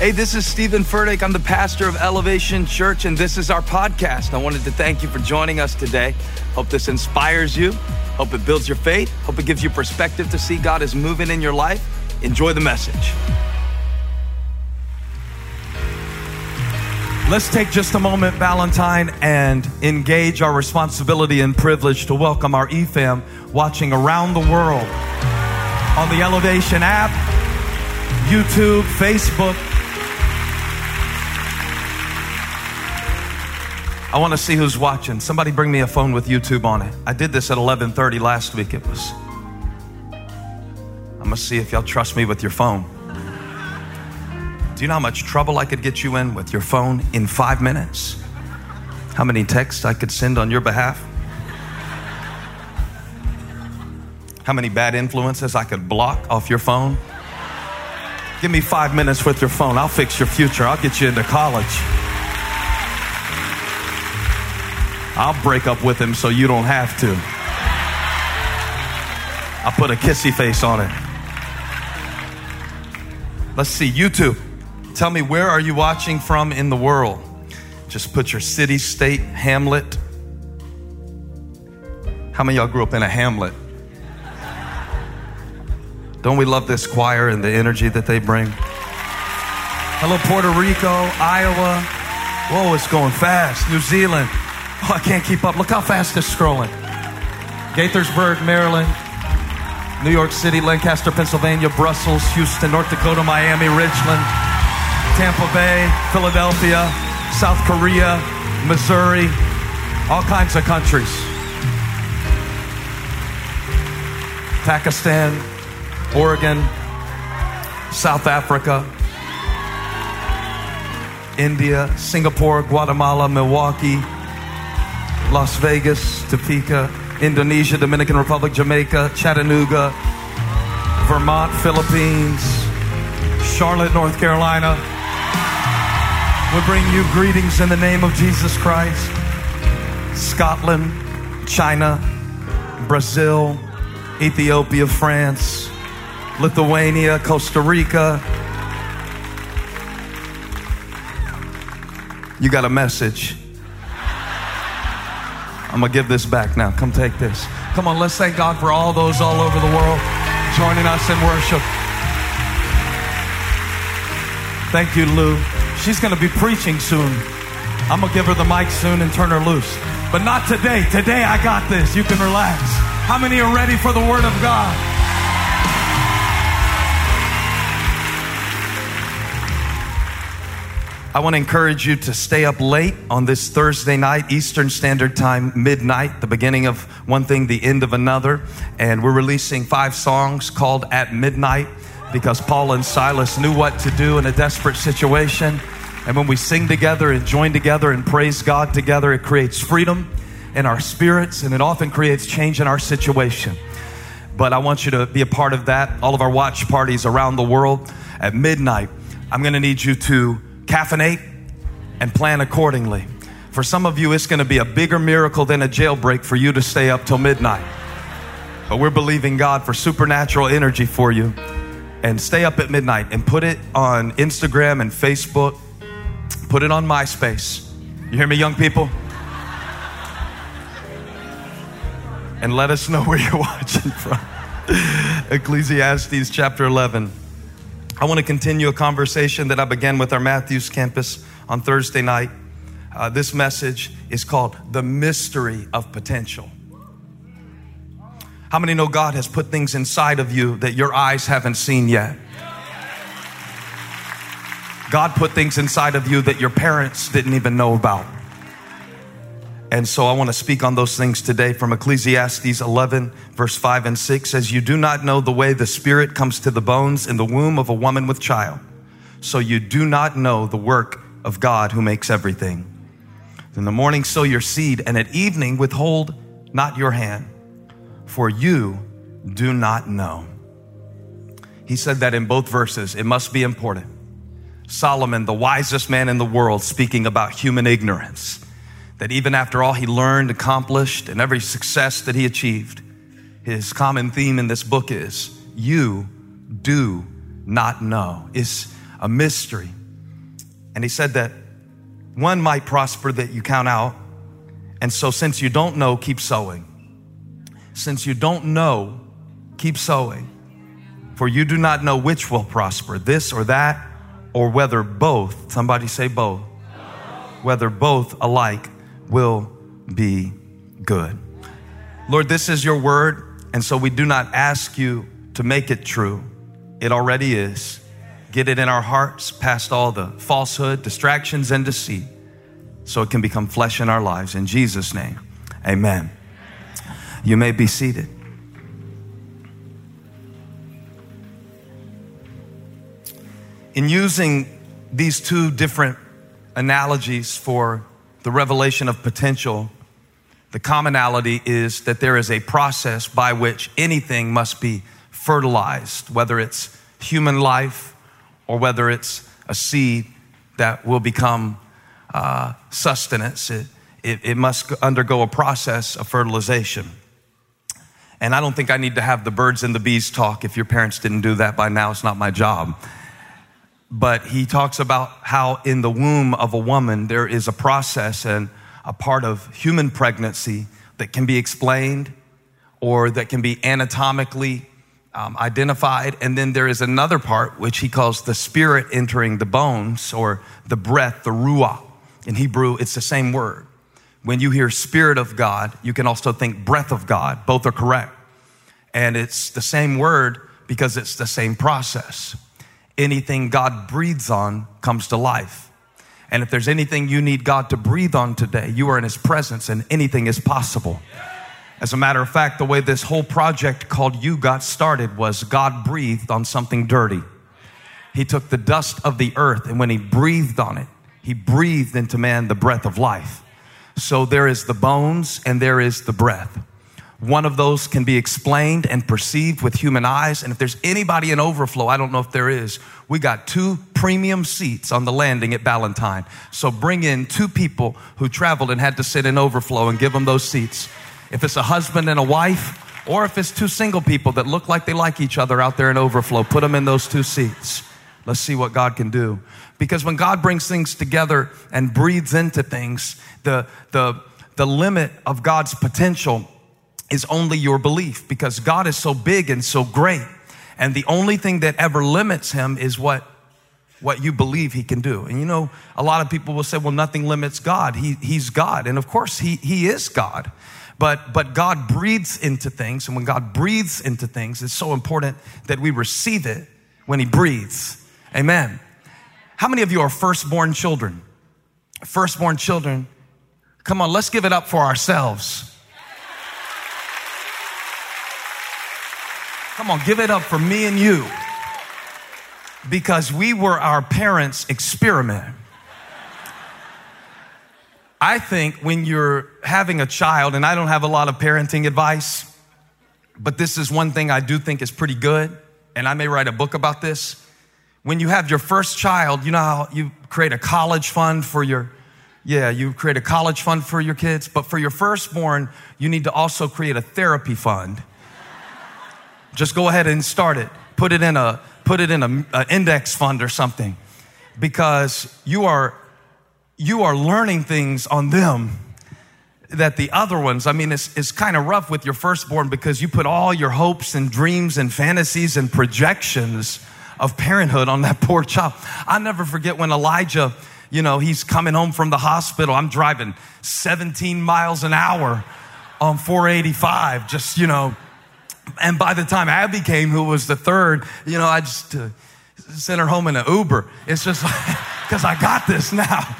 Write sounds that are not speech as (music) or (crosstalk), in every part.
Hey, this is Stephen Furtick. I'm the pastor of Elevation Church, and this is our podcast. I wanted to thank you for joining us today. Hope this inspires you. Hope it builds your faith. Hope it gives you perspective to see God is moving in your life. Enjoy the message. Let's take just a moment, Ballantyne, and engage our responsibility and privilege to welcome our EFAM watching around the world on the Elevation app, YouTube, Facebook, I want to see who's watching. Somebody bring me a phone with YouTube on it. I did this at 11:30 last week. It was I'm to see if y'all trust me with your phone. Do you know how much trouble I could get you in with your phone in 5 minutes? How many texts I could send on your behalf? How many bad influences I could block off your phone? Give me 5 minutes with your phone. I'll fix your future. I'll get you into college. I'll break up with him so you don't have to. I'll put a kissy face on it. Let's see, YouTube. Tell me, where are you watching from in the world? Just put your city, state, hamlet. How many y'all grew up in a hamlet? Don't we love this choir and the energy that they bring? Hello, Puerto Rico, Iowa. Whoa, it's going fast. New Zealand. Oh, I can't keep up. Look how fast it's scrolling. Gaithersburg, Maryland, New York City, Lancaster, Pennsylvania, Brussels, Houston, North Dakota, Miami, Richland, Tampa Bay, Philadelphia, South Korea, Missouri, all kinds of countries. Pakistan, Oregon, South Africa, India, Singapore, Guatemala, Milwaukee, Las Vegas, Topeka, Indonesia, Dominican Republic, Jamaica, Chattanooga, Vermont, Philippines, Charlotte, North Carolina. We bring you greetings in the name of Jesus Christ. Scotland, China, Brazil, Ethiopia, France, Lithuania, Costa Rica. You got a message. I'm gonna give this back now. Come take this. Come on, let's thank God for all those all over the world joining us in worship. Thank you, Lou. She's gonna be preaching soon. I'm gonna give her the mic soon and turn her loose. But not today. Today I got this. You can relax. How many are ready for the Word of God? I want to encourage you to stay up late on this Thursday night, Eastern Standard Time, midnight, the beginning of one thing, the end of another. And we're releasing five songs called At Midnight because Paul and Silas knew what to do in a desperate situation. And when we sing together and join together and praise God together, it creates freedom in our spirits and it often creates change in our situation. But I want you to be a part of that. All of our watch parties around the world at midnight. I'm going to need you to caffeinate and plan accordingly. For some of you, it's going to be a bigger miracle than a jailbreak for you to stay up till midnight. But we're believing God for supernatural energy for you. And stay up at midnight and put it on Instagram and Facebook. Put it on MySpace. You hear me, young people? And let us know (laughs) where you're watching from. Ecclesiastes chapter 11. I want to continue a conversation that I began with our Matthews campus on Thursday night. Uh, this message is called The Mystery of Potential. How many know God has put things inside of you that your eyes haven't seen yet? God put things inside of you that your parents didn't even know about. And so I want to speak on those things today from Ecclesiastes 11, verse 5 and 6 says, You do not know the way the Spirit comes to the bones in the womb of a woman with child. So you do not know the work of God who makes everything. In the morning sow your seed, and at evening withhold not your hand, for you do not know. He said that in both verses. It must be important. Solomon, the wisest man in the world, speaking about human ignorance that even after all he learned, accomplished, and every success that he achieved, his common theme in this book is you do not know. It's a mystery. And he said that one might prosper that you count out. And so, since you don't know, keep sowing. Since you don't know, keep sowing. For you do not know which will prosper, this or that, or whether both, somebody say both, whether both alike will be good. Lord, this is your word, and so we do not ask you to make it true. It already is. Get it in our hearts past all the falsehood, distractions, and deceit so it can become flesh in our lives. In Jesus' name, amen. You may be seated. In using these two different analogies for the revelation of potential, the commonality is that there is a process by which anything must be fertilized, whether it's human life or whether it's a seed that will become uh, sustenance. It, it, it must undergo a process of fertilization. And I don't think I need to have the birds and the bees talk. If your parents didn't do that by now, it's not my job. But he talks about how in the womb of a woman there is a process and a part of human pregnancy that can be explained or that can be anatomically um, identified. And then there is another part which he calls the spirit entering the bones or the breath, the ruah. In Hebrew, it's the same word. When you hear Spirit of God, you can also think breath of God. Both are correct. And it's the same word because it's the same process. Anything God breathes on comes to life. And if there's anything you need God to breathe on today, you are in His presence and anything is possible. As a matter of fact, the way this whole project called You got started was God breathed on something dirty. He took the dust of the earth and when He breathed on it, he breathed into man the breath of life. So there is the bones and there is the breath. One of those can be explained and perceived with human eyes. And if there's anybody in overflow, I don't know if there is, we got two premium seats on the landing at Ballantyne. So bring in two people who traveled and had to sit in overflow and give them those seats. If it's a husband and a wife, or if it's two single people that look like they like each other out there in overflow, put them in those two seats. Let's see what God can do. Because when God brings things together and breathes into things, the, the, the limit of God's potential is only your belief because God is so big and so great. And the only thing that ever limits him is what, what you believe he can do. And you know, a lot of people will say, well, nothing limits God. He, he's God. And of course, he, he is God. But, but God breathes into things. And when God breathes into things, it's so important that we receive it when he breathes. Amen. How many of you are firstborn children? Firstborn children. Come on, let's give it up for ourselves. Come on, give it up for me and you. Because we were our parents' experiment. I think when you're having a child, and I don't have a lot of parenting advice, but this is one thing I do think is pretty good, and I may write a book about this when you have your first child, you know how you create a college fund for your, yeah, you create a college fund for your kids, but for your firstborn, you need to also create a therapy fund. Just go ahead and start it. Put it in a, put it in a, a index fund or something because you are, you are learning things on them that the other ones, I mean, it's, it's kind of rough with your firstborn because you put all your hopes and dreams and fantasies and projections of parenthood on that (laughs) poor child. I never forget when Elijah, you know, he's coming home from the hospital. I'm driving 17 miles an hour on 485, just, you know, and by the time Abby came, who was the third, you know, I just uh, sent her home in an Uber. It's just because (laughs) I got this now.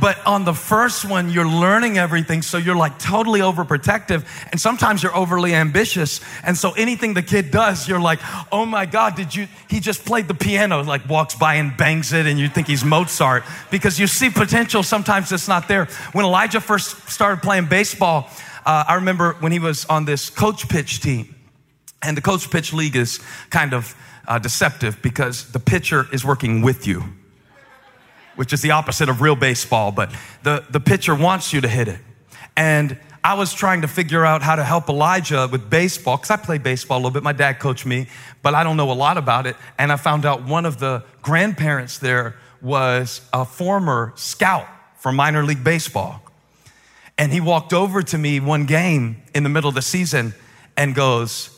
But on the first one, you're learning everything. So you're like totally overprotective. And sometimes you're overly ambitious. And so anything the kid does, you're like, oh my God, did you, he just played the piano, like walks by and bangs it. And you think he's Mozart because you see potential. Sometimes it's not there. When Elijah first started playing baseball, uh, I remember when he was on this coach pitch team. And the coach pitch league is kind of uh, deceptive because the pitcher is working with you which is the opposite of real baseball, but the, the pitcher wants you to hit it. And I was trying to figure out how to help Elijah with baseball because I play baseball a little bit. My dad coached me, but I don't know a lot about it. And I found out one of the grandparents there was a former scout for minor league baseball. And he walked over to me one game in the middle of the season and goes,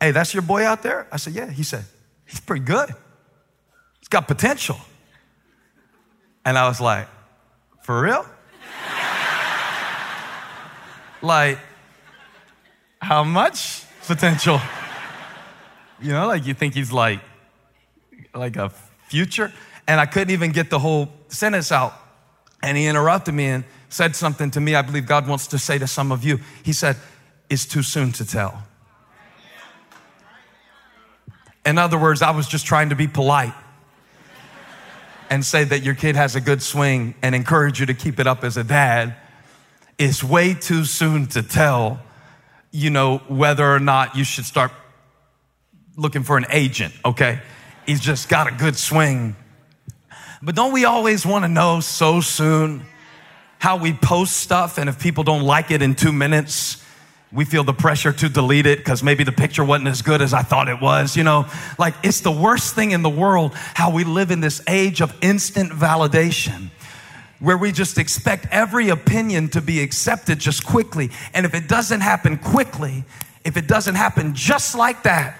Hey, that's your boy out there? I said, Yeah. He said, He's pretty good. He's got potential. And I was like, For real? (laughs) like, how much potential? You know, like you think he's like, like a future? And I couldn't even get the whole sentence out. And he interrupted me and said something to me I believe God wants to say to some of you. He said, It's too soon to tell. In other words, I was just trying to be polite and say that your kid has a good swing and encourage you to keep it up as a dad. It's way too soon to tell, you know, whether or not you should start looking for an agent, okay? He's just got a good swing. But don't we always want to know so soon how we post stuff and if people don't like it in two minutes, we feel the pressure to delete it because maybe the picture wasn't as good as I thought it was. You know, like it's the worst thing in the world how we live in this age of instant validation where we just expect every opinion to be accepted just quickly. And if it doesn't happen quickly, if it doesn't happen just like that,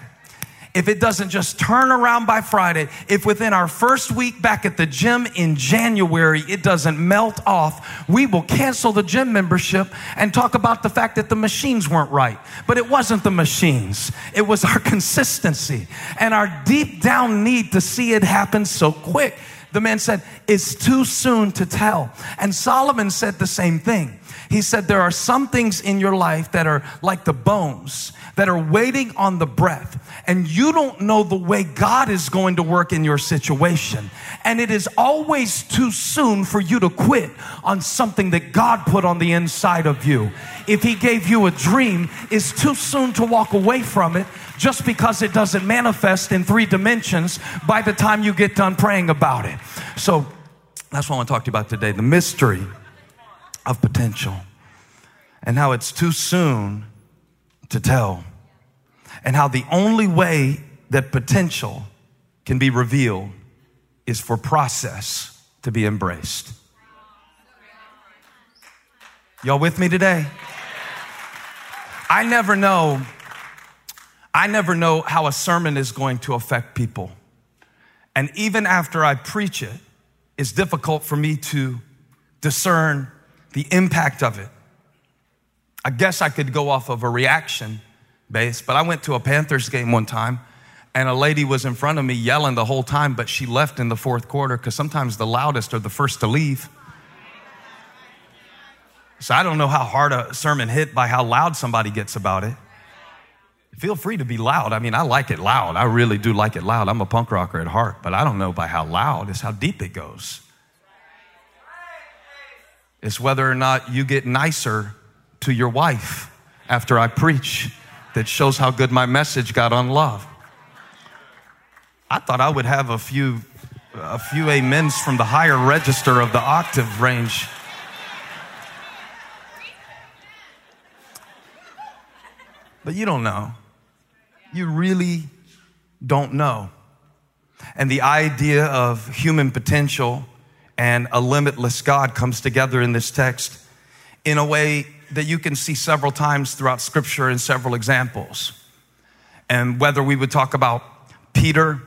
if it doesn't just turn around by Friday, if within our first week back at the gym in January it doesn't melt off, we will cancel the gym membership and talk about the fact that the machines weren't right. But it wasn't the machines, it was our (laughs) consistency and our deep down need to see it happen so quick. The man said, It's too soon to tell. And Solomon said the same thing. He said, There are some things in your life that are like the bones that are waiting on the breath, and you don't know the way God is going to work in your situation. And it is always too soon for you to quit on something that God put on the inside of you. If He gave you a dream, it's too soon to walk away from it just because it doesn't manifest in three dimensions by the time you get done praying about it. So that's what I want to talk to you about today the mystery of potential and how it's too soon to tell, and how the only way that potential can be revealed is for process to be embraced. Y'all with me today? I never know. I never know how a sermon is going to affect people. And even after I preach it, it's difficult for me to discern the impact of it. I guess I could go off of a reaction base, but I went to a Panthers game one time and a lady was in front of me yelling the whole time, but she left in the fourth quarter because sometimes the loudest are the first to leave. So I don't know how hard a sermon hit by how loud somebody gets about it. Feel free to be loud. I mean, I like it loud. I really do like it loud. I'm a punk rocker at heart, but I don't know by how loud, it's how deep it goes. It's whether or not you get nicer to your wife after I preach that shows how good my message got on love. I thought I would have a few a few amens from the higher register of the octave range. But you don't know. You really don't know. And the idea of human potential and a limitless God comes together in this text in a way that you can see several times throughout scripture in several examples. And whether we would talk about Peter,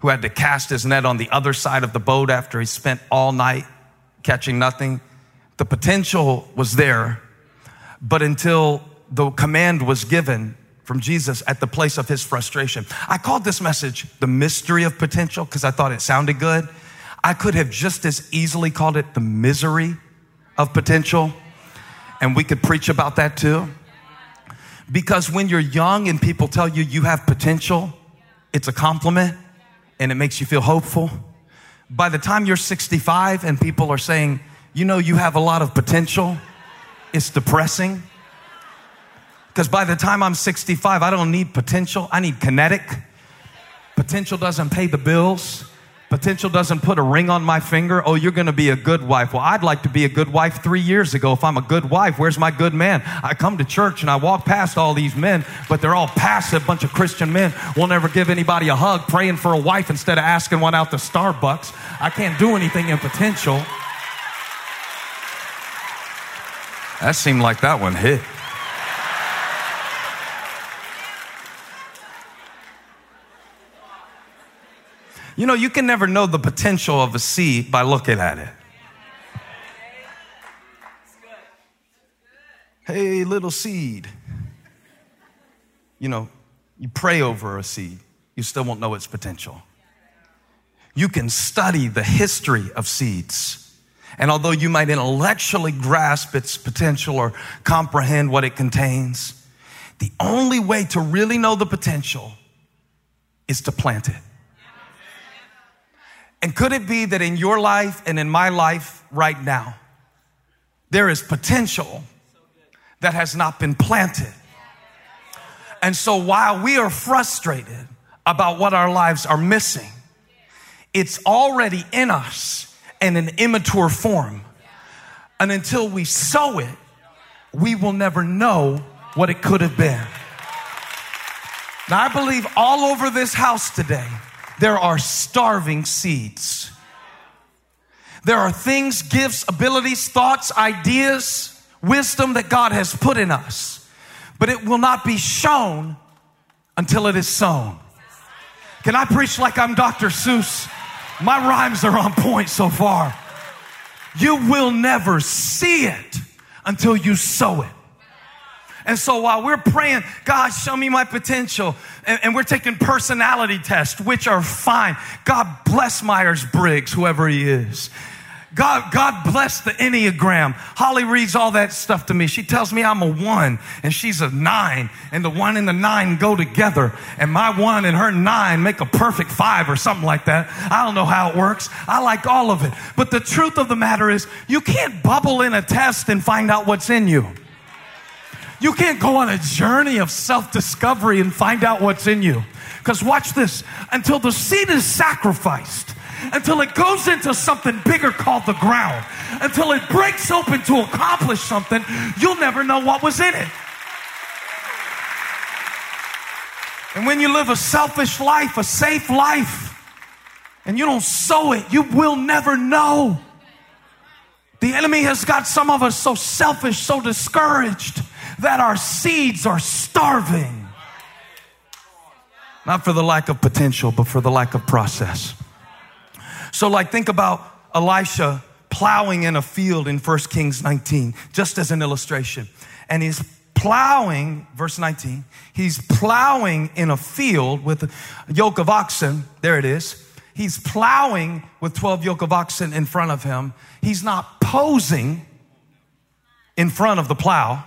who had to cast his net on the other side of the boat after he spent all night catching nothing, the potential was there, but until the command was given from Jesus at the place of his frustration. I called this message the mystery of potential because I thought it sounded good. I could have just as easily called it the misery of potential and we could preach about that too. Because when you're young and people tell you you have potential, it's a compliment and it makes you feel hopeful. By the time you're 65 and people are saying, you know, you have a lot of potential, it's depressing. Because by the time I'm 65, I don't need potential, I need kinetic. Potential doesn't pay the bills. Potential doesn't put a ring on my finger, oh, you're going to be a good wife. Well, I'd like to be a good wife three years ago. If I'm a good wife, where's my good man? I come to church and I walk past all these men, but they're all passive, bunch of Christian men. We'll never give anybody a hug, praying for a wife instead of asking one out to Starbucks. I can't do anything in potential. That seemed like that one hit. You know, you can never know the potential of a seed by looking at it. Hey, little seed. You know, you pray over a seed, you still won't know its potential. You can study the history of seeds. And although you might intellectually grasp its potential or comprehend what it contains, the only way to really know the potential is to plant it. And could it be that in your life and in my life right now, there is potential that has not been planted? And so while we are frustrated about what our lives are missing, it's already in us in an immature form. And until we sow it, we will never know what it could have been. Now, I believe all over this house today, there are starving seeds. There are things, gifts, abilities, thoughts, ideas, wisdom that God has put in us, but it will not be shown until it is sown. Can I preach like I'm Dr. Seuss? My rhymes are on point so far. You will never see it until you sow it. And so while we're praying, God, show me my potential, and, and we're taking personality tests, which are fine. God bless Myers Briggs, whoever he is. God, God bless the Enneagram. Holly reads all that stuff to me. She tells me I'm a one and she's a nine, and the one and the nine go together, and my one and her nine make a perfect five or something like that. I don't know how it works. I like all of it. But the truth of the matter is, you can't bubble in a test and find out what's in you. You can't go on a journey of self discovery and find out what's in you. Because watch this until the seed is sacrificed, until it goes into something bigger called the ground, until it breaks open to accomplish something, you'll never know what was in it. And when you live a selfish life, a safe life, and you don't sow it, you will never know. The enemy has got some of us so selfish, so discouraged that our seeds are starving. Not for the lack of potential, but for the lack of process. So, like, think about Elisha plowing in a field in 1 Kings 19, just as an illustration. And he's plowing, verse 19, he's plowing in a field with a yoke of oxen. There it is. He's plowing with 12 yoke of oxen in front of him. He's not posing in front of the plow.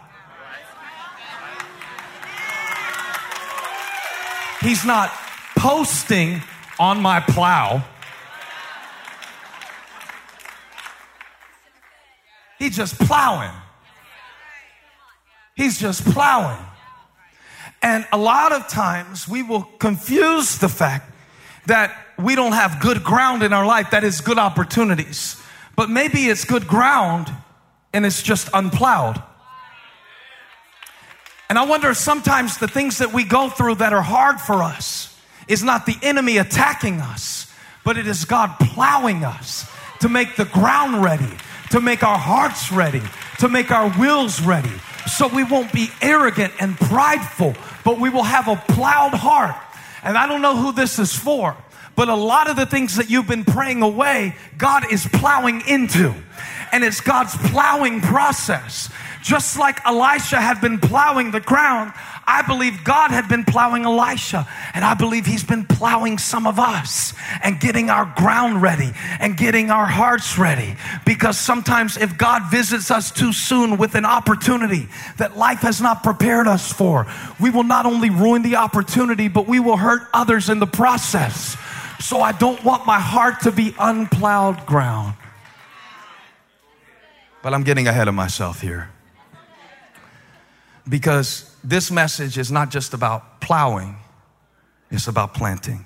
He's not posting on my plow. He's just plowing. He's just plowing. And a lot of times we will confuse the fact that we don't have good ground in our life, that is good opportunities. But maybe it's good ground and it's just unplowed. And I wonder sometimes the things that we go through that are hard for us is not the enemy attacking us, but it is God plowing us to make the ground ready, to make our hearts ready, to make our wills ready. So we won't be arrogant and prideful, but we will have a plowed heart. And I don't know who this is for, but a lot of the things that you've been praying away, God is plowing into. And it's God's plowing process. Just like Elisha had been plowing the ground, I believe God had been plowing Elisha. And I believe He's been plowing some of us and getting our ground ready and getting our hearts ready. Because sometimes if God visits us too soon with an opportunity that life has not prepared us for, we will not only ruin the opportunity, but we will hurt others in the process. So I don't want my heart to be unplowed ground. But I'm getting ahead of myself here because this message is not just about plowing, it's about planting.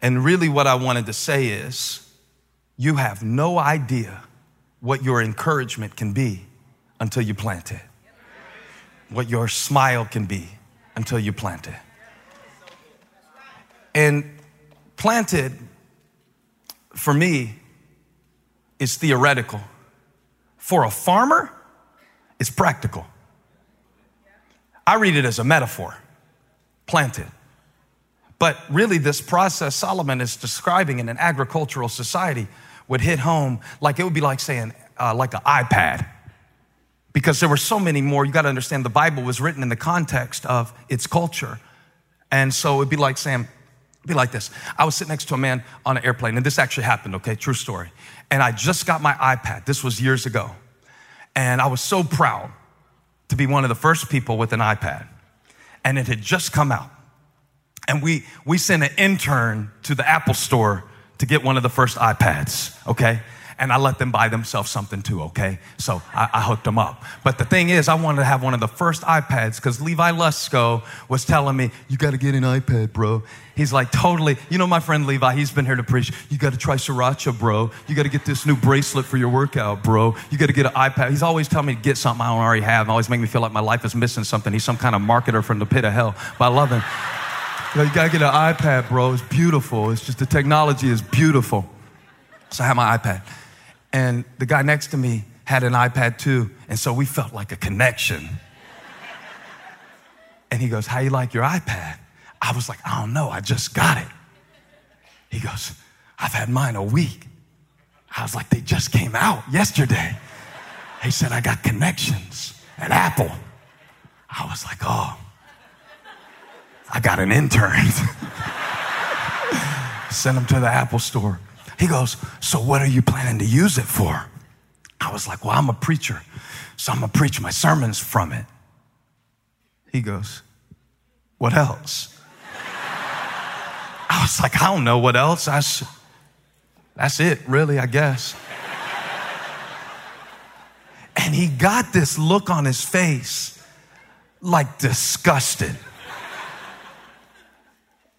And really, what I wanted to say is you have no idea what your encouragement can be until you plant it, what your smile can be until you plant it. And planted, for me, is theoretical. For a farmer, it's practical. I read it as a metaphor planted. But really, this process Solomon is describing in an agricultural society would hit home like it would be like saying, uh, like an iPad. Because there were so many more, you got to understand the Bible was written in the context of its culture. And so it'd be like saying, be like this. I was sitting next to a man on an airplane, and this actually happened, okay? True story. And I just got my iPad. This was years ago. And I was so proud to be one of the first people with an iPad. And it had just come out. And we, we sent an intern to the Apple store to get one of the first iPads, okay? And I let them buy themselves something too, okay? So I, I hooked them up. But the thing is, I wanted to have one of the first iPads because Levi Lusko was telling me, you gotta get an iPad, bro. He's like, totally. You know, my friend Levi, he's been here to preach. You gotta try Sriracha, bro. You gotta get this new bracelet for your workout, bro. You gotta get an iPad. He's always telling me to get something I don't already have. and always make me feel like my life is missing something. He's some kind of marketer from the pit of hell. But I love him. You, know, you gotta get an iPad, bro. It's beautiful. It's just the technology is beautiful. So I have my iPad. And the guy next to me had an iPad too. And so we felt like a connection. And he goes, How you like your iPad? I was like, I don't know. I just got it. He goes, I've had mine a week. I was like, They just came out yesterday. He said, I got connections at Apple. I was like, Oh, I got an intern. (laughs) Send him to the Apple store. He goes, So what are you planning to use it for? I was like, Well, I'm a preacher, so I'm gonna preach my sermons from it. He goes, What else? I was like, I don't know what else. That's, that's it, really, I guess. And he got this look on his face like disgusted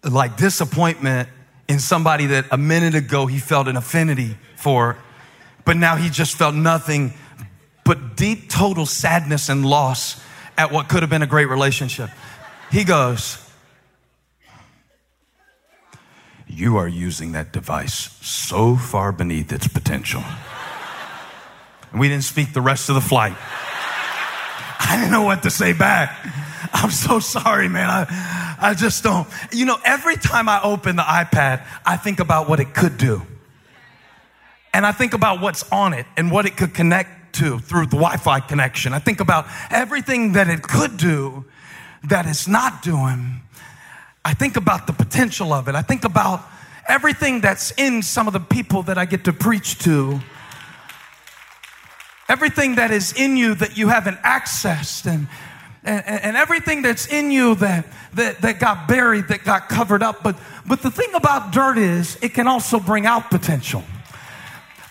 like disappointment in somebody that a minute ago he felt an affinity for, but now he just felt nothing but deep, total sadness and loss at what could have been a great relationship. He goes, You are using that device so far beneath its potential. And we didn't speak the rest of the flight. I didn't know what to say back. I'm so sorry, man. I, I just don't. You know, every time I open the iPad, I think about what it could do. And I think about what's on it and what it could connect to through the Wi Fi connection. I think about everything that it could do that it's not doing. I think about the potential of it. I think about everything that's in some of the people that I get to preach to. Everything that is in you that you haven't accessed and and, and, everything that's in you that, that, that got buried, that got covered up. But, but the thing about dirt is it can also bring out potential.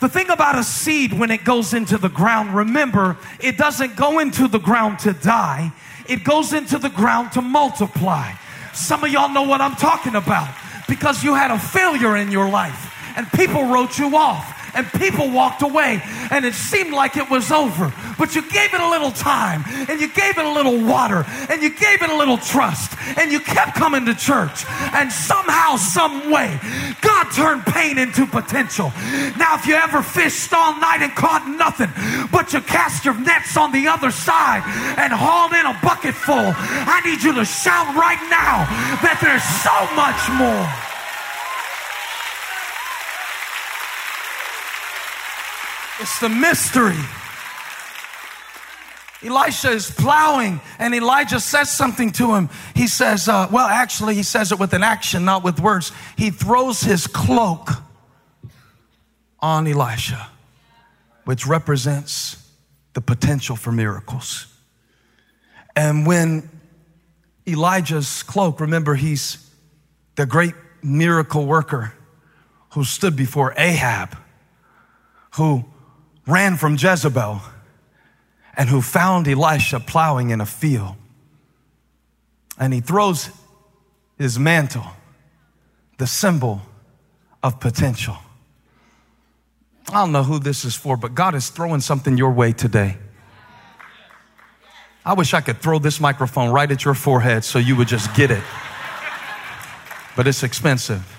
The thing about a seed when it goes into the ground, remember, it doesn't go into the ground to die, it goes into the ground to multiply. Some of y'all know what I'm talking about because you had a failure in your life and people wrote you off and people walked away and it seemed like it was over. But you gave it a little time and you gave it a little water and you gave it a little trust and you kept coming to church and somehow, some way, God turned pain into potential. Now, if you ever fished all night and caught nothing, but you cast your nets on the other side and hauled in a bucket full, I need you to shout right now that there's so much more. It's the mystery. Elisha is plowing, and Elijah says something to him. He says, uh, well, actually, he says it with an action, not with words. He throws his cloak on Elisha, which represents the potential for miracles. And when Elijah's cloak, remember, he's the great miracle worker who stood before Ahab, who ran from Jezebel and who found Elisha plowing in a field. And he throws his mantle, the symbol of potential. I don't know who this is for, but God is throwing something your way today. I wish I could throw this microphone right at your forehead so you would just get it. But it's expensive.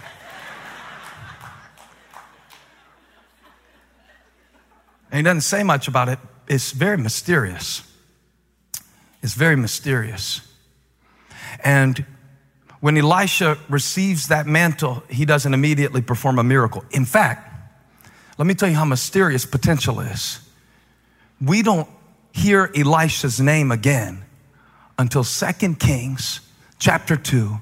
And he doesn't say much about it. It's very mysterious. It's very mysterious. And when Elisha receives that mantle, he doesn't immediately perform a miracle. In fact, let me tell you how mysterious potential is. We don't hear Elisha's name again until 2 Kings chapter 2,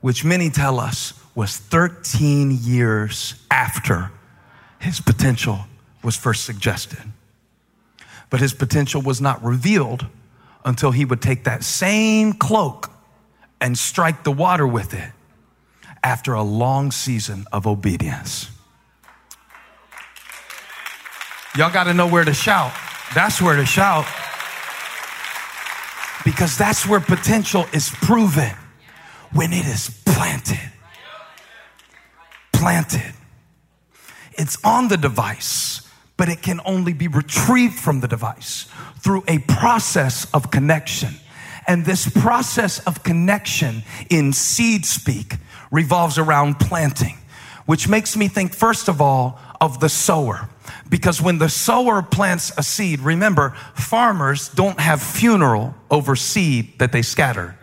which many tell us was 13 years after his potential was first suggested. But his potential was not revealed until he would take that same cloak and strike the water with it after a long season of obedience. Y'all got to know where to shout. That's where to shout. Because that's where potential is proven when it is planted. Planted. It's on the device, but it can only be retrieved from the device through a process of connection. And this process of connection in seed speak revolves around planting, which makes me think, first of all, of the sower. Because when the sower plants a seed, remember, farmers don't have funeral over seed that they scatter.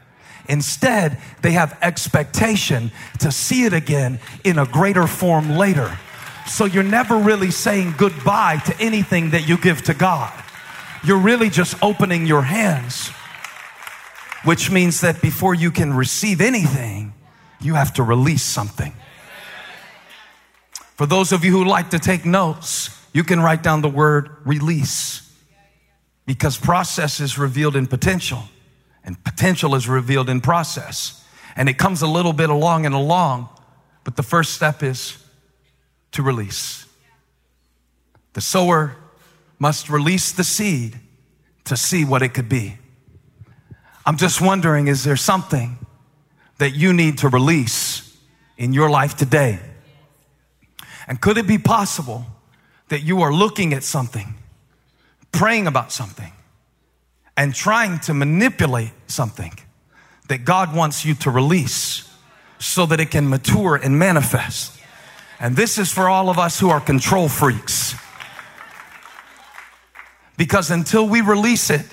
Instead, they have expectation to see it again in a greater form later. So you're never really saying goodbye to anything that you give to God. You're really just opening your hands, which means that before you can receive anything, you have to release something. For those of you who like to take notes, you can write down the word release because process is revealed in potential and potential is revealed in process. And it comes a little bit along and along, but the first step is to release. The sower must release the seed to see what it could be. I'm just wondering is there something that you need to release in your life today? And could it be possible that you are looking at something, praying about something, and trying to manipulate something that God wants you to release so that it can mature and manifest? And this is for all of us who are control freaks. Because until we release it,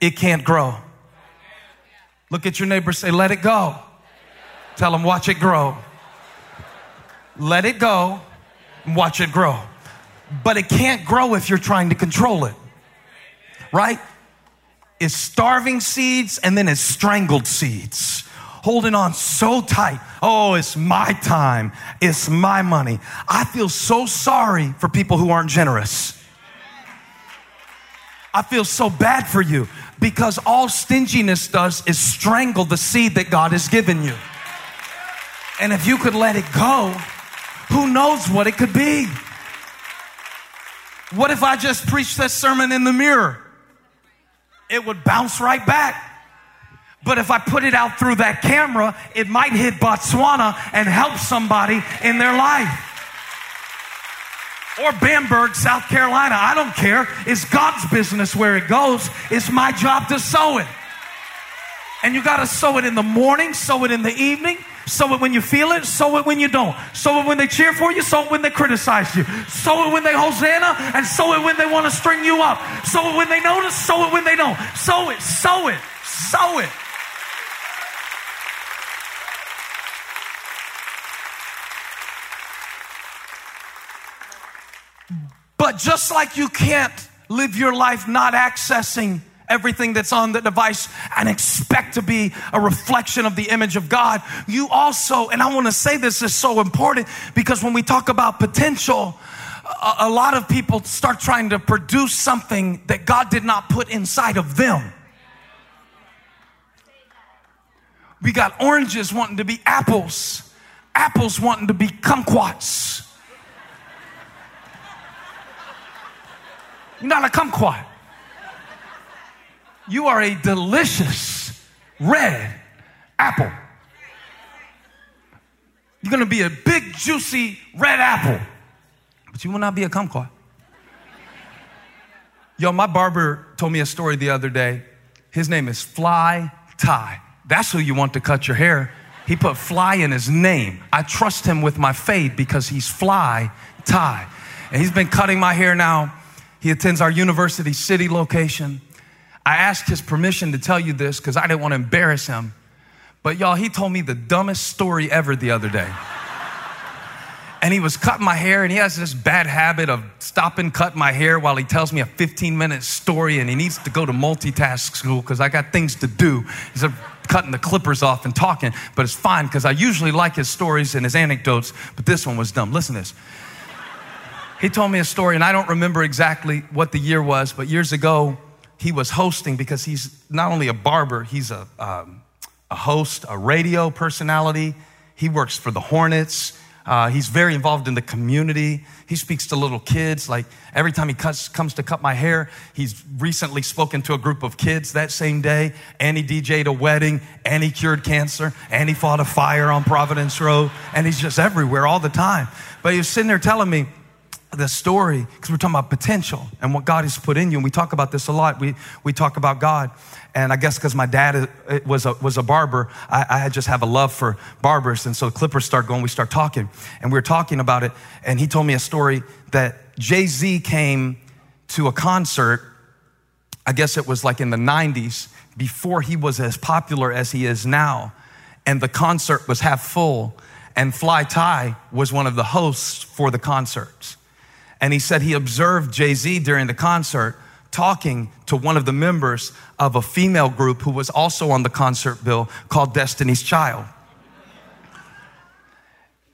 it can't grow. Look at your neighbor, say, let it go. Tell them, watch it grow. Let it go and watch it grow. But it can't grow if you're trying to control it. Right? It's starving seeds and then it's strangled seeds. Holding on so tight. Oh, it's my time. It's my money. I feel so sorry for people who aren't generous. I feel so bad for you because all stinginess does is strangle the seed that God has given you. And if you could let it go, who knows what it could be? What if I just preached that sermon in the mirror? It would bounce right back. But if I put it out through that camera, it might hit Botswana and help somebody in their life. Or Bamberg, South Carolina. I don't care. It's God's business where it goes. It's my job to sow it. And you got to sow it in the morning, sow it in the evening, sow it when you feel it, sow it when you don't. Sow it when they cheer for you, sow it when they criticize you. Sow it when they Hosanna, and sow it when they want to string you up. Sow it when they notice, sow it when they don't. Sow it, sow it, sow it. But just like you can't live your life not accessing everything that's on the device and expect to be a reflection of the image of God. You also, and I want to say this is so important because when we talk about potential, a, a lot of people start trying to produce something that God did not put inside of them. We got oranges wanting to be apples, apples wanting to be kumquats. You're not a kumquat. You are a delicious red apple. You're gonna be a big, juicy red apple, but you will not be a kumquat. Yo, my barber told me a story the other day. His name is Fly Ty. That's who you want to cut your hair. He put fly in his name. I trust him with my fade because he's Fly Ty. And he's been cutting my hair now. He attends our University City location. I asked his permission to tell you this because I didn't want to embarrass him. But y'all, he told me the dumbest story ever the other day. and he was cutting my hair, and he has this bad habit of stopping, cutting my hair while he tells me a 15 minute story, and he needs to go to multitask school because I got things to do. He's cutting the clippers off and talking, but it's fine because I usually like his stories and his anecdotes, but this one was dumb. Listen to this. He told me a story, and I don't remember exactly what the year was, but years ago, he was hosting because he's not only a barber, he's a, um, a host, a radio personality. He works for the Hornets. Uh, he's very involved in the community. He speaks to little kids. Like every time he cuts, comes to cut my hair, he's recently spoken to a group of kids that same day. And he DJ'd a wedding, and he cured cancer, and he fought a fire on Providence Road, and he's just everywhere all the time. But he was sitting there telling me, the story because we're talking about potential and what God has put in you. And we talk about this a lot. We, we talk about God. And I guess because my dad was a, was a barber, I, I just have a love for barbers. And so clippers start going, we start talking. And we were talking about it. And he told me a story that Jay Z came to a concert, I guess it was like in the 90s, before he was as popular as he is now. And the concert was half full. And Fly Ty was one of the hosts for the concerts. And he said he observed Jay Z during the concert talking to one of the members of a female group who was also on the concert bill called Destiny's Child.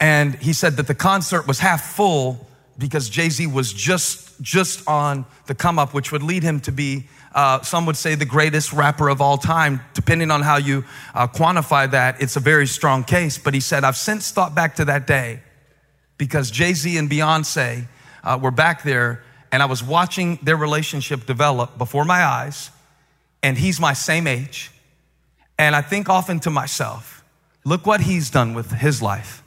And he said that the concert was half full because Jay Z was just, just on the come up, which would lead him to be, uh, some would say, the greatest rapper of all time. Depending on how you uh, quantify that, it's a very strong case. But he said, I've since thought back to that day because Jay Z and Beyonce uh, were back there and I was watching their relationship develop before my eyes, and he's my same age. And I think often to myself, look what he's done with his life.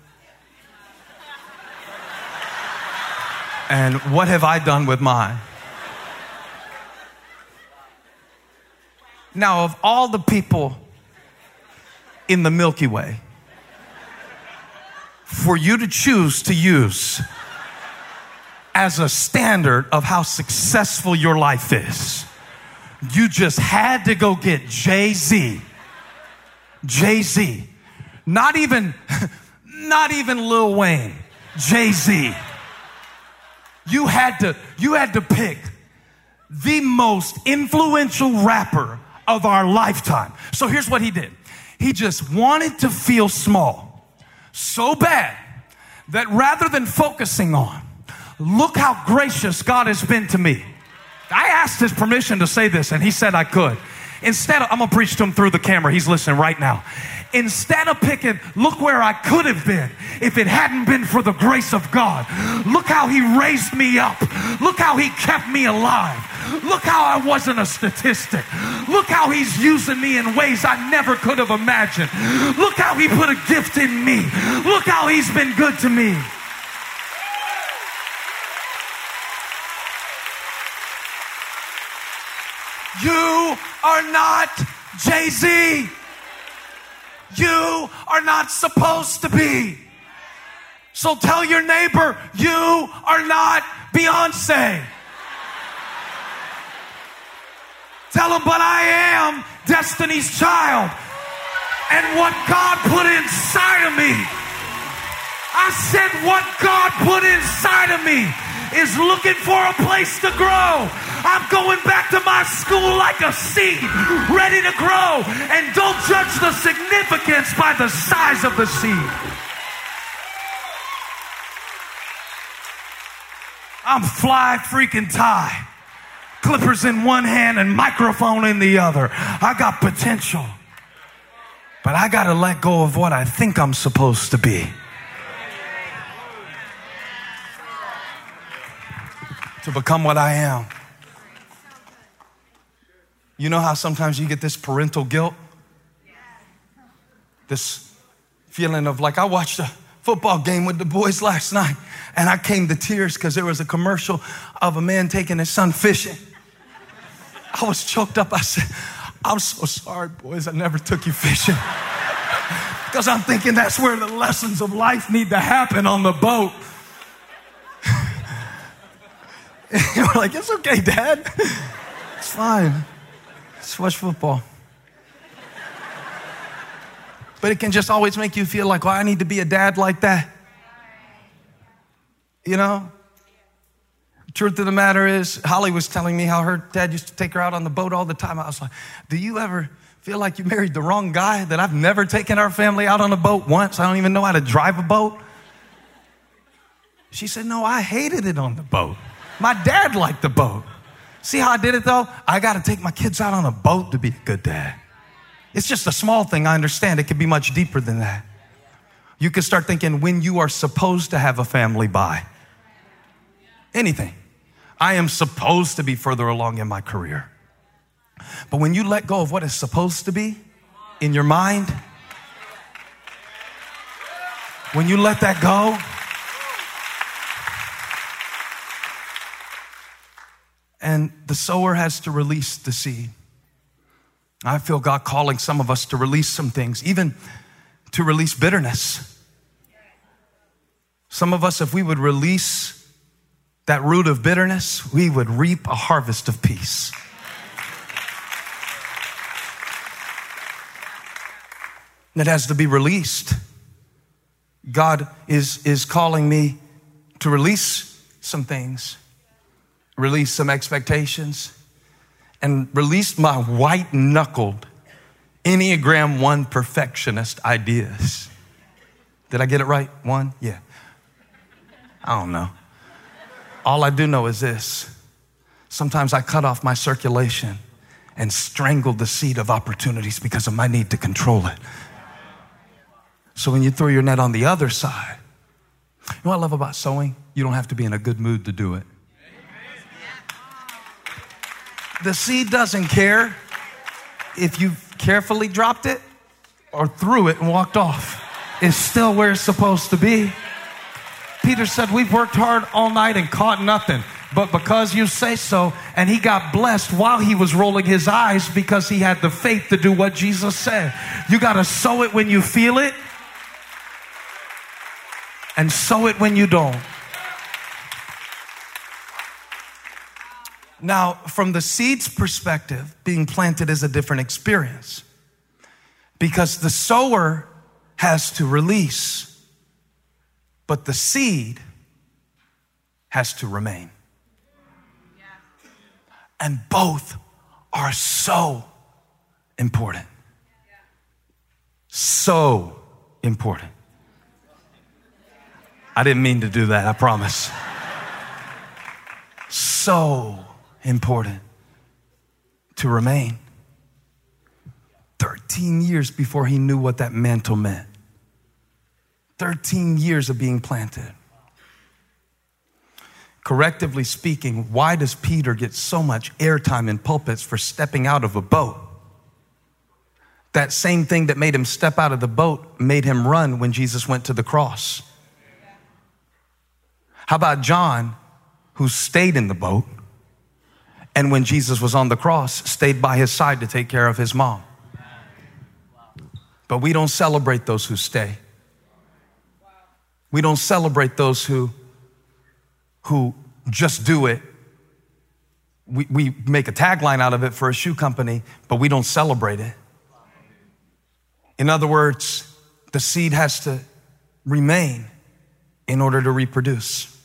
And what have I done with mine? Now, of all the people in the Milky Way, for you to choose to use as a standard of how successful your life is. You just had to go get Jay Z. Jay Z. Not even, (laughs) not even Lil Wayne. Jay Z. You had to, you had to pick the most influential rapper of our lifetime. So here's what he did. He just wanted to feel small so bad that rather than focusing on Look how gracious God has been to me. I asked his permission to say this, and he said I could. Instead, of, I'm gonna preach to him through the camera. He's listening right now. Instead of picking, look where I could have been if it hadn't been for the grace of God. Look how he raised me up. Look how he kept me alive. Look how I wasn't a statistic. Look how he's using me in ways I never could have imagined. Look how he put a gift in me. Look how he's been good to me. You are not Jay Z. You are not supposed to be. So tell your neighbor, you are not Beyonce. Tell them, but I am Destiny's child. And what God put inside of me, I said, what God put inside of me is looking for a place to grow. I'm going back to my school like a seed, ready to grow. And don't judge the significance by the size of the seed. I'm fly freaking Ty. Clippers in one hand and microphone in the other. I got potential. But I got to let go of what I think I'm supposed to be. To become what I am. You know how sometimes you get this parental guilt? This feeling of like, I watched a football game with the boys last night, and I came to tears because there was a commercial of a man taking his son fishing. I was choked up. I said, I'm so sorry, boys, I never took you fishing. Because I'm thinking that's where the lessons of life need to happen on the boat. (laughs) You're like, it's okay, Dad. It's fine. Let's watch football. But it can just always make you feel like, well, I need to be a dad like that. You know? Truth of the matter is, Holly was telling me how her dad used to take her out on the boat all the time. I was like, do you ever feel like you married the wrong guy? That I've never taken our family out on a boat once. I don't even know how to drive a boat. She said, no, I hated it on the boat. My dad liked the boat. See how I did it though? I got to take my kids out on a boat to be a good dad. It's just a small thing, I understand. It could be much deeper than that. You could start thinking when you are supposed to have a family by anything. I am supposed to be further along in my career. But when you let go of what is supposed to be in your mind, when you let that go, and the sower has to release the seed. I feel God calling some of us to release some things, even to release bitterness. Some of us, if we would release that root of bitterness, we would reap a harvest of peace. That has to be released. God is, is calling me to release some things, release some expectations, and release my white knuckled Enneagram 1 perfectionist ideas. Did I get it right? One? Yeah. I don't know. All I do know is this sometimes I cut off my circulation and strangle the seed of opportunities because of my need to control it. So when you throw your net on the other side, you know what I love about sowing? You don't have to be in a good mood to do it. The seed doesn't care if you carefully dropped it or threw it and walked off. It's still where it's supposed to be. Peter said, We've worked hard all night and caught nothing. But because you say so, and he got blessed while he was rolling his eyes because he had the faith to do what Jesus said. You got to sow it when you feel it and sow it when you don't. Now, from the seed's perspective, being planted is a different experience because the sower has to release, but the seed has to remain. And both are so important. So important. I didn't mean to do that, I promise. So important to remain. 13 years before he knew what that mantle meant. 13 years of being planted. Correctively speaking, why does Peter get so much airtime in pulpits for stepping out of a boat? That same thing that made him step out of the boat made him run when Jesus went to the cross. How about John, who stayed in the boat? And when Jesus was on the cross, stayed by his side to take care of his mom. But we don't celebrate those who stay. We don't celebrate those who, who just do it. We, we make a tagline out of it for a shoe company, but we don't celebrate it. In other words, the seed has to remain in order to reproduce.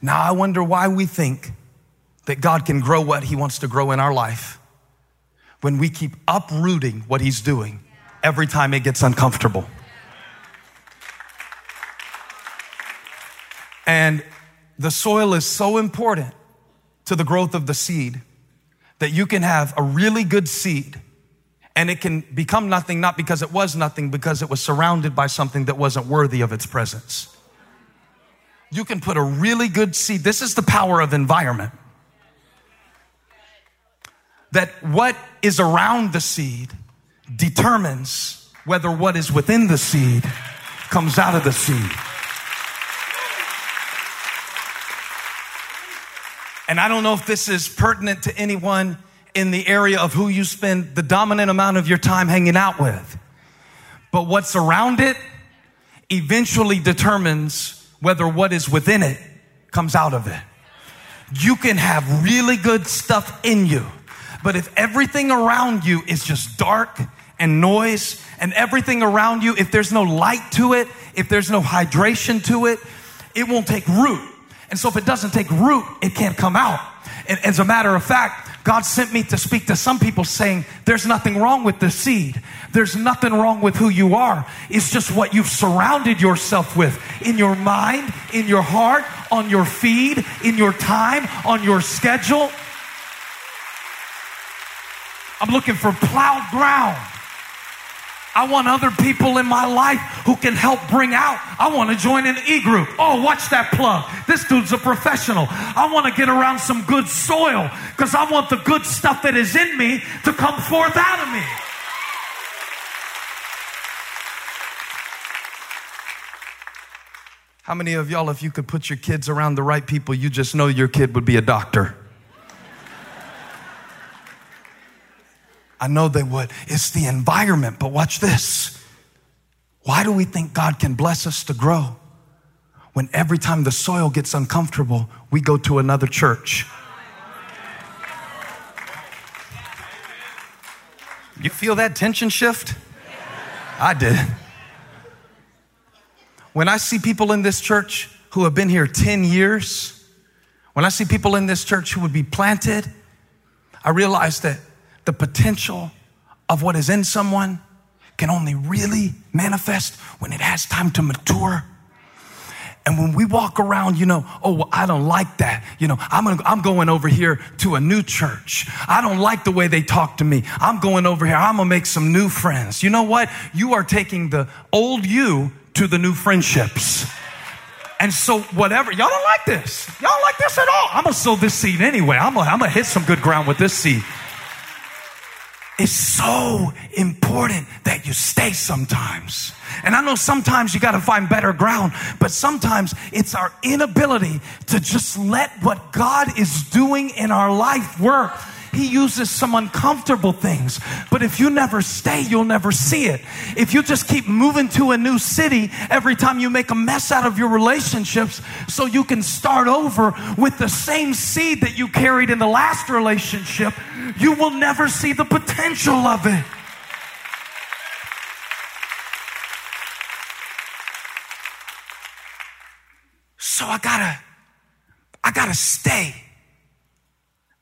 Now, I wonder why we think that God can grow what He wants to grow in our life when we keep uprooting what He's doing every time it gets uncomfortable. And the soil is so important to the growth of the seed that you can have a really good seed and it can become nothing not because it was nothing, because it was surrounded by something that wasn't worthy of its presence. You can put a really good seed. This is the power of environment that what is around the seed determines whether what is within the seed comes out of the seed. And I don't know if this is pertinent to anyone in the area of who you spend the dominant amount of your time hanging out with. But what's around it eventually determines whether what is within it comes out of it. You can have really good stuff in you, but if everything around you is just dark and noise, and everything around you, if there's no light to it, if there's no hydration to it, it won't take root. And so if it doesn't take root, it can't come out. And as a matter of fact, God sent me to speak to some people saying, There's nothing wrong with the seed. There's nothing wrong with who you are. It's just what you've surrounded yourself with in your mind, in your heart, on your feed, in your time, on your schedule. I'm looking for plowed ground. I want other people in my life who can help bring out. I want to join an E group. Oh, watch that plug. This dude's a professional. I want to get around some good soil because I want the good stuff that is in me to come forth out of me. How many of y'all, if you could put your kids around the right people, you just know your kid would be a doctor? I know they would. It's the environment, but watch this. Why do we think God can bless us to grow when every time the soil gets uncomfortable, we go to another church? You feel that tension shift? I did. When I see people in this church who have been here 10 years, when I see people in this church who would be planted, I realize that the potential of what is in someone can only really manifest when it has time to mature. And when we walk around, you know, oh, well, I don't like that. You know, I'm, gonna, I'm going over here to a new church. I don't like the way they talk to me. I'm going over here. I'm going to make some new friends. You know what? You are taking the old you to the new friendships. And so, whatever, y'all don't like this. Y'all don't like this at all. I'm going to sow this seed anyway. I'm going to hit some good ground with this seed. It's so important that you stay sometimes. And I know sometimes you got to find better ground, but sometimes it's our inability to just let what God is doing in our life work. He uses some uncomfortable things. But if you never stay, you'll never see it. If you just keep moving to a new city every time you make a mess out of your relationships so you can start over with the same seed that you carried in the last relationship, you will never see the potential of it. So I gotta, I gotta stay.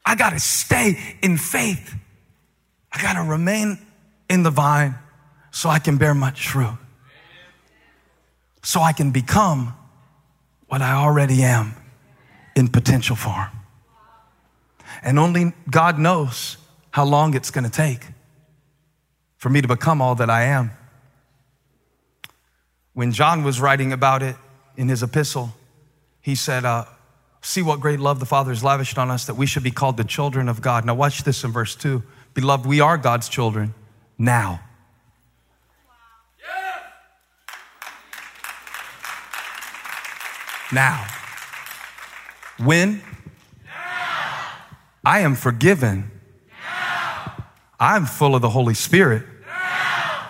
I got to stay in faith. I got to remain in the vine so I can bear much fruit. So I can become what I already am in potential form. And only God knows how long it's going to take for me to become all that I am. When John was writing about it in his epistle, he said, uh, See what great love the Father has lavished on us that we should be called the children of God. Now, watch this in verse 2. Beloved, we are God's children now. Now. When? Now. I am forgiven. Now. I'm full of the Holy Spirit. Now.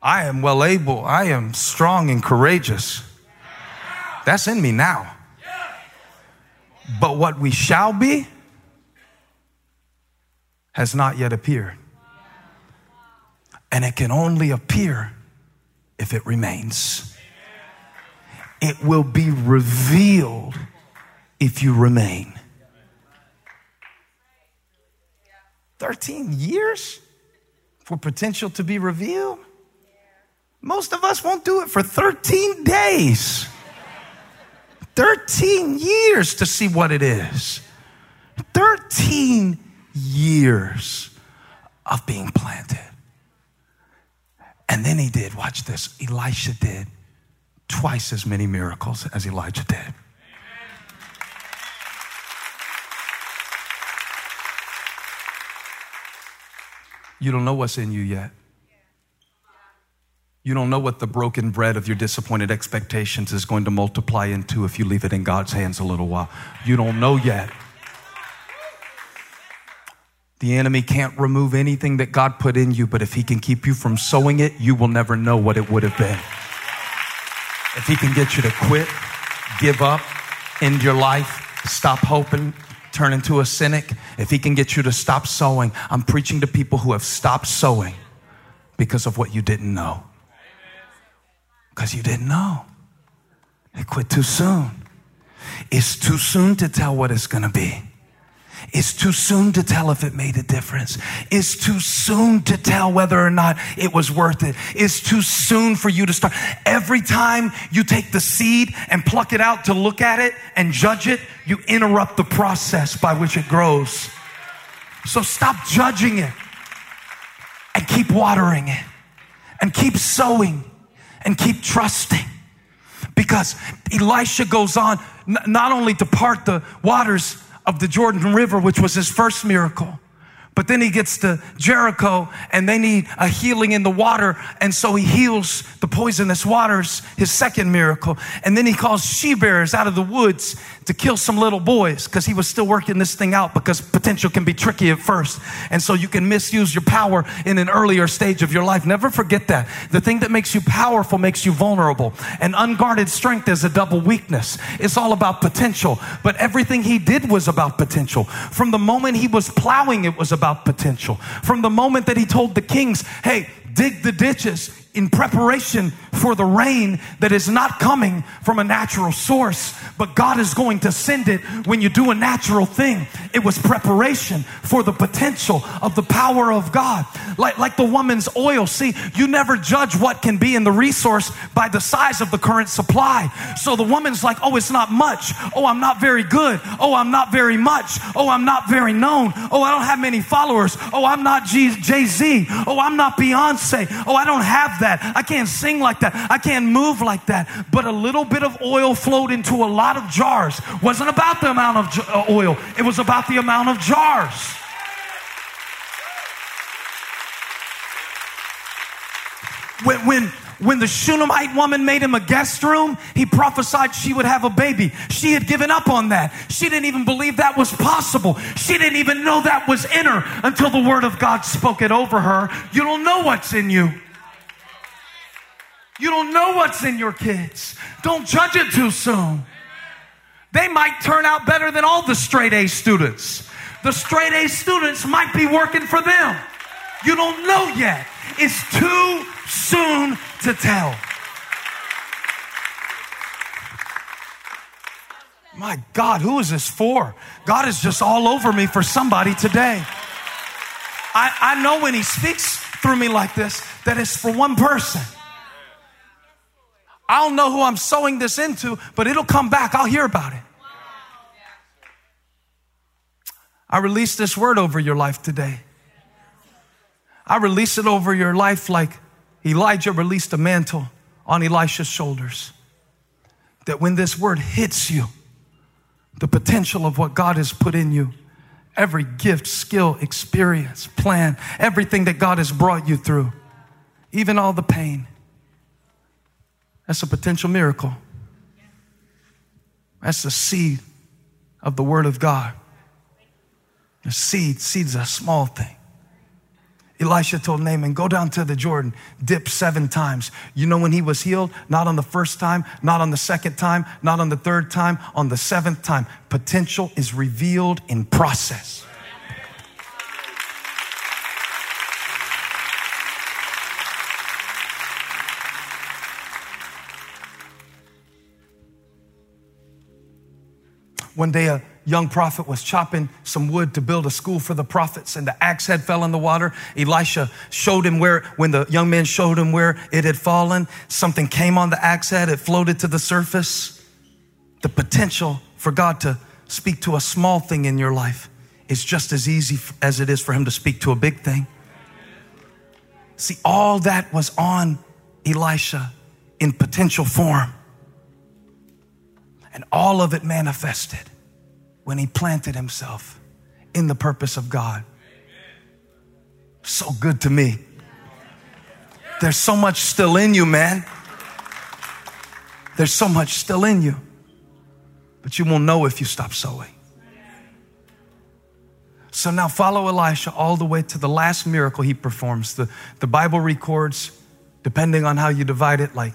I am well able. I am strong and courageous. That's in me now. But what we shall be has not yet appeared. And it can only appear if it remains. It will be revealed if you remain. 13 years for potential to be revealed? Most of us won't do it for 13 days. 13 years to see what it is. 13 years of being planted. And then he did, watch this, Elisha did twice as many miracles as Elijah did. You don't know what's in you yet. You don't know what the broken bread of your disappointed expectations is going to multiply into if you leave it in God's hands a little while. You don't know yet. The enemy can't remove anything that God put in you, but if he can keep you from sowing it, you will never know what it would have been. If he can get you to quit, give up, end your life, stop hoping, turn into a cynic, if he can get you to stop sowing, I'm preaching to people who have stopped sowing because of what you didn't know. Because you didn't know. They quit too soon. It's too soon to tell what it's going to be. It's too soon to tell if it made a difference. It's too soon to tell whether or not it was worth it. It's too soon for you to start. Every time you take the seed and pluck it out to look at it and judge it, you interrupt the process by which it grows. So stop judging it and keep watering it and keep sowing and keep trusting. Because Elisha goes on not only to part the waters of the Jordan River, which was his first miracle. But then he gets to Jericho and they need a healing in the water. And so he heals the poisonous waters, his second miracle. And then he calls she bears out of the woods to kill some little boys because he was still working this thing out because potential can be tricky at first. And so you can misuse your power in an earlier stage of your life. Never forget that. The thing that makes you powerful makes you vulnerable. And unguarded strength is a double weakness. It's all about potential. But everything he did was about potential. From the moment he was plowing, it was about potential. From the moment that he told the kings, hey, dig the ditches, in preparation for the rain that is not coming from a natural source, but God is going to send it when you do a natural thing. It was preparation for the potential of the power of God. Like, like the woman's oil. See, you never judge what can be in the resource by the size of the current supply. So the woman's like, oh, it's not much. Oh, I'm not very good. Oh, I'm not very much. Oh, I'm not very known. Oh, I don't have many followers. Oh, I'm not Jay Z. Oh, I'm not Beyonce. Oh, I don't have that. I can't sing like that. I can't move like that. But a little bit of oil flowed into a lot of jars. Wasn't about the amount of uh, oil, it was about the amount of jars. When, when, when the Shunammite woman made him a guest room, he prophesied she would have a baby. She had given up on that. She didn't even believe that was possible. She didn't even know that was in her until the word of God spoke it over her. You don't know what's in you. You don't know what's in your kids. Don't judge it too soon. They might turn out better than all the straight A students. The straight A students might be working for them. You don't know yet. It's too soon to tell. My God, who is this for? God is just all over me for somebody today. I, I know when He speaks through me like this that it's for one person. I don't know who I'm sowing this into, but it'll come back. I'll hear about it. I release this word over your life today. I release it over your life like Elijah released a mantle on Elisha's shoulders. That when this word hits you, the potential of what God has put in you, every gift, skill, experience, plan, everything that God has brought you through, even all the pain, that's a potential miracle. That's the seed of the Word of God. The seed, seed's a small thing. Elisha told Naaman, go down to the Jordan, dip seven times. You know when he was healed? Not on the first time, not on the second time, not on the third time, on the seventh time. Potential is revealed in process. One day, a young prophet was chopping some wood to build a school for the prophets, and the axe head fell in the water. Elisha showed him where, when the young man showed him where it had fallen, something came on the axe head, it floated to the surface. The potential for God to speak to a small thing in your life is just as easy as it is for him to speak to a big thing. See, all that was on Elisha in potential form. And all of it manifested when he planted himself in the purpose of God. So good to me. There's so much still in you, man. There's so much still in you. But you won't know if you stop sowing. So now follow Elisha all the way to the last miracle he performs. The, the Bible records, depending on how you divide it, like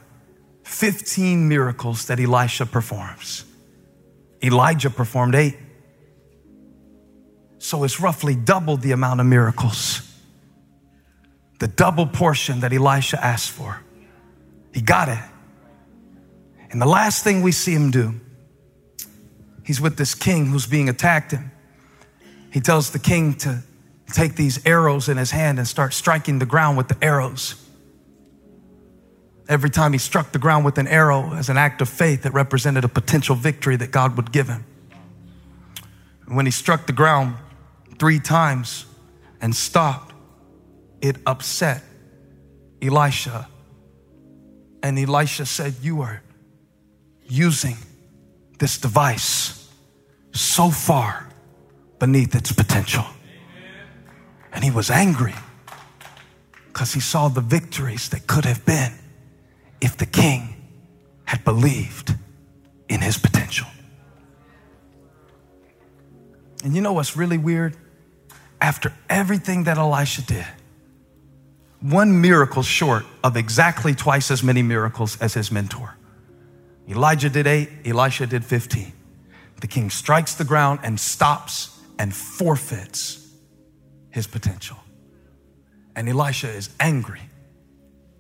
15 miracles that Elisha performs. Elijah performed eight. So it's roughly double the amount of miracles. The double portion that Elisha asked for. He got it. And the last thing we see him do, he's with this king who's being attacked him. He tells the king to take these arrows in his hand and start striking the ground with the arrows. Every time he struck the ground with an arrow as an act of faith, it represented a potential victory that God would give him. When he struck the ground three times and stopped, it upset Elisha. And Elisha said, You are using this device so far beneath its potential. And he was angry because he saw the victories that could have been if the king had believed in his potential. And you know what's really weird? After everything that Elisha did, one miracle short of exactly twice as many miracles as his mentor. Elijah did eight, Elisha did 15. The king strikes the ground and stops and forfeits his potential. And Elisha is angry.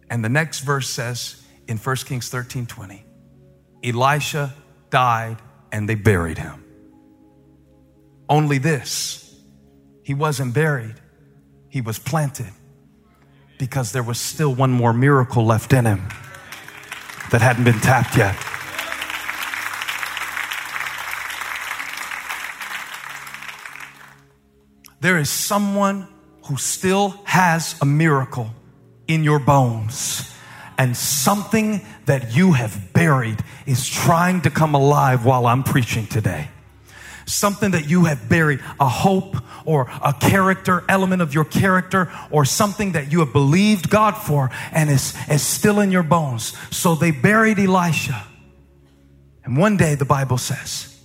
And the next verse says in 1 Kings 13 20, Elisha died and they buried him. Only this, he wasn't buried, he was planted because there was still one more miracle left in him that hadn't been tapped yet. There is someone who still has a miracle in your bones. And something that you have buried is trying to come alive while I'm preaching today. Something that you have buried, a hope or a character, element of your character, or something that you have believed God for and is, is still in your bones. So they buried Elisha. And one day, the Bible says,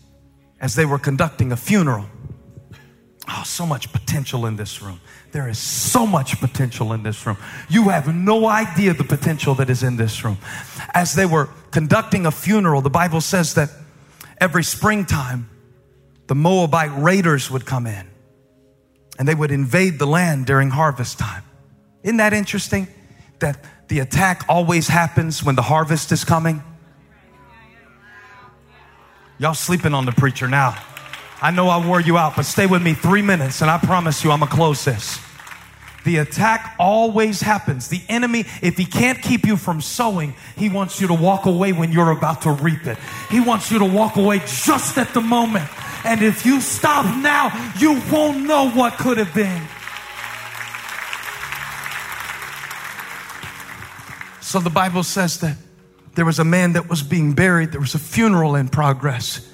as they were conducting a funeral, Oh, so much potential in this room. There is so much potential in this room. You have no idea the potential that is in this room. As they were conducting a funeral, the Bible says that every springtime, the Moabite raiders would come in and they would invade the land during harvest time. Isn't that interesting? That the attack always happens when the harvest is coming? Y'all sleeping on the preacher now. I know I wore you out, but stay with me three minutes and I promise you I'm gonna close this. The attack always happens. The enemy, if he can't keep you from sowing, he wants you to walk away when you're about to reap it. He wants you to walk away just at the moment. And if you stop now, you won't know what could have been. So the Bible says that there was a man that was being buried, there was a funeral in progress.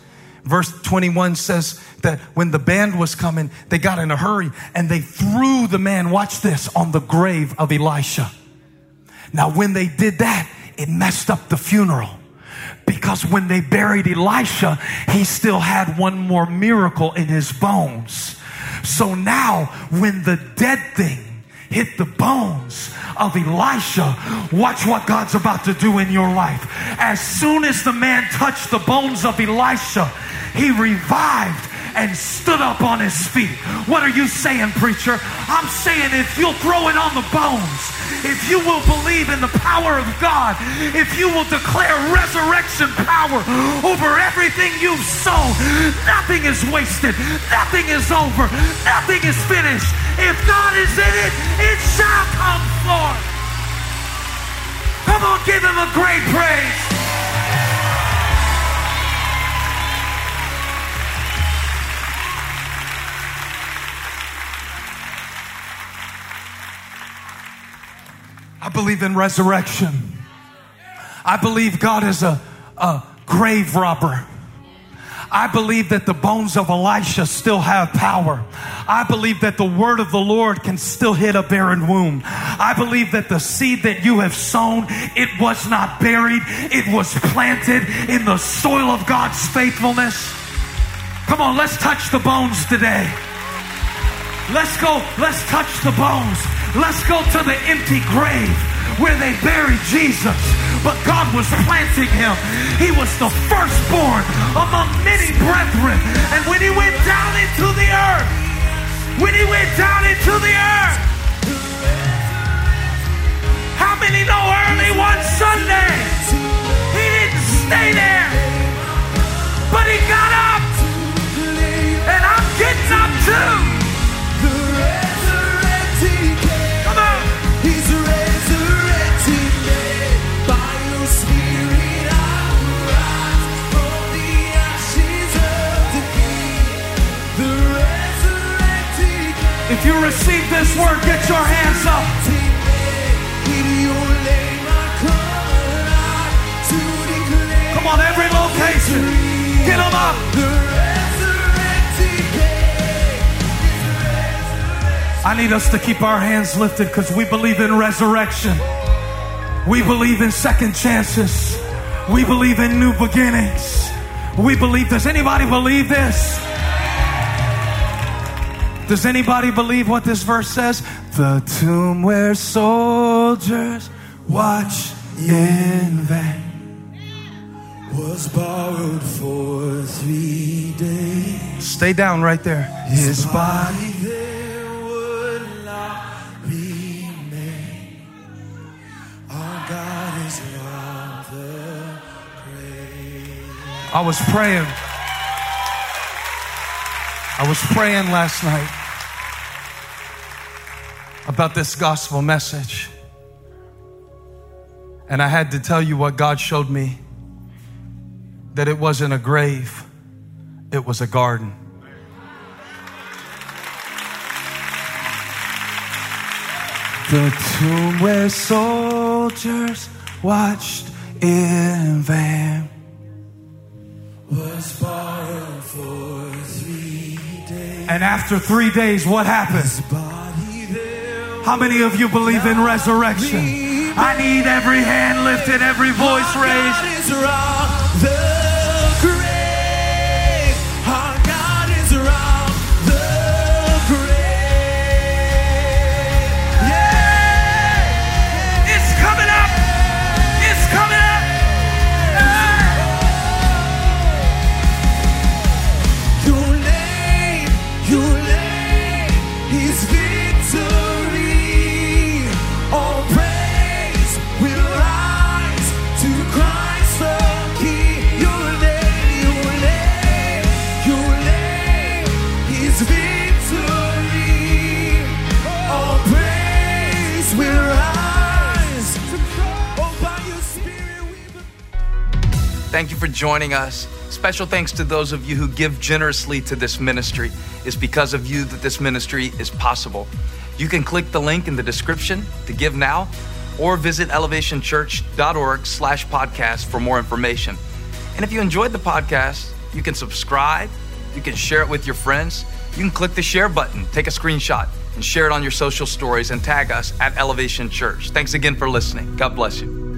Verse 21 says that when the band was coming, they got in a hurry and they threw the man, watch this, on the grave of Elisha. Now, when they did that, it messed up the funeral because when they buried Elisha, he still had one more miracle in his bones. So now, when the dead thing hit the bones of Elisha, watch what God's about to do in your life. As soon as the man touched the bones of Elisha, he revived and stood up on his feet. What are you saying, preacher? I'm saying if you'll throw it on the bones, if you will believe in the power of God, if you will declare resurrection power over everything you've sown, nothing is wasted, nothing is over, nothing is finished. If God is in it, it shall come forth. Come on, give him a great praise. I believe in resurrection. I believe God is a, a grave robber. I believe that the bones of Elisha still have power. I believe that the word of the Lord can still hit a barren womb. I believe that the seed that you have sown, it was not buried, it was planted in the soil of God's faithfulness. Come on, let's touch the bones today. Let's go, let's touch the bones. Let's go to the empty grave where they buried Jesus. But God was planting him. He was the firstborn among many brethren. And when he went down into the earth, when he went down into the earth, how many know early one Sunday? He didn't stay there, but he got up. And I'm getting up too. If you receive this word, get your hands up. Come on, every location. Get them up. I need us to keep our hands lifted because we believe in resurrection. We believe in second chances. We believe in new beginnings. We believe. Does anybody believe this? Does anybody believe what this verse says? The tomb where soldiers watch in vain. Was borrowed for three days. Stay down right there. His body. there would not remain. Our God is not the grave. I was praying. I was praying last night about this gospel message. And I had to tell you what God showed me that it wasn't a grave, it was a garden. The tomb where soldiers watched in vain. Was borrowed for. And after three days, what happens? How many of you believe in resurrection? I need every hand lifted, every voice raised. Thank you for joining us. Special thanks to those of you who give generously to this ministry. It's because of you that this ministry is possible. You can click the link in the description to give now or visit elevationchurch.org slash podcast for more information. And if you enjoyed the podcast, you can subscribe, you can share it with your friends, you can click the share button, take a screenshot, and share it on your social stories and tag us at Elevation Church. Thanks again for listening. God bless you.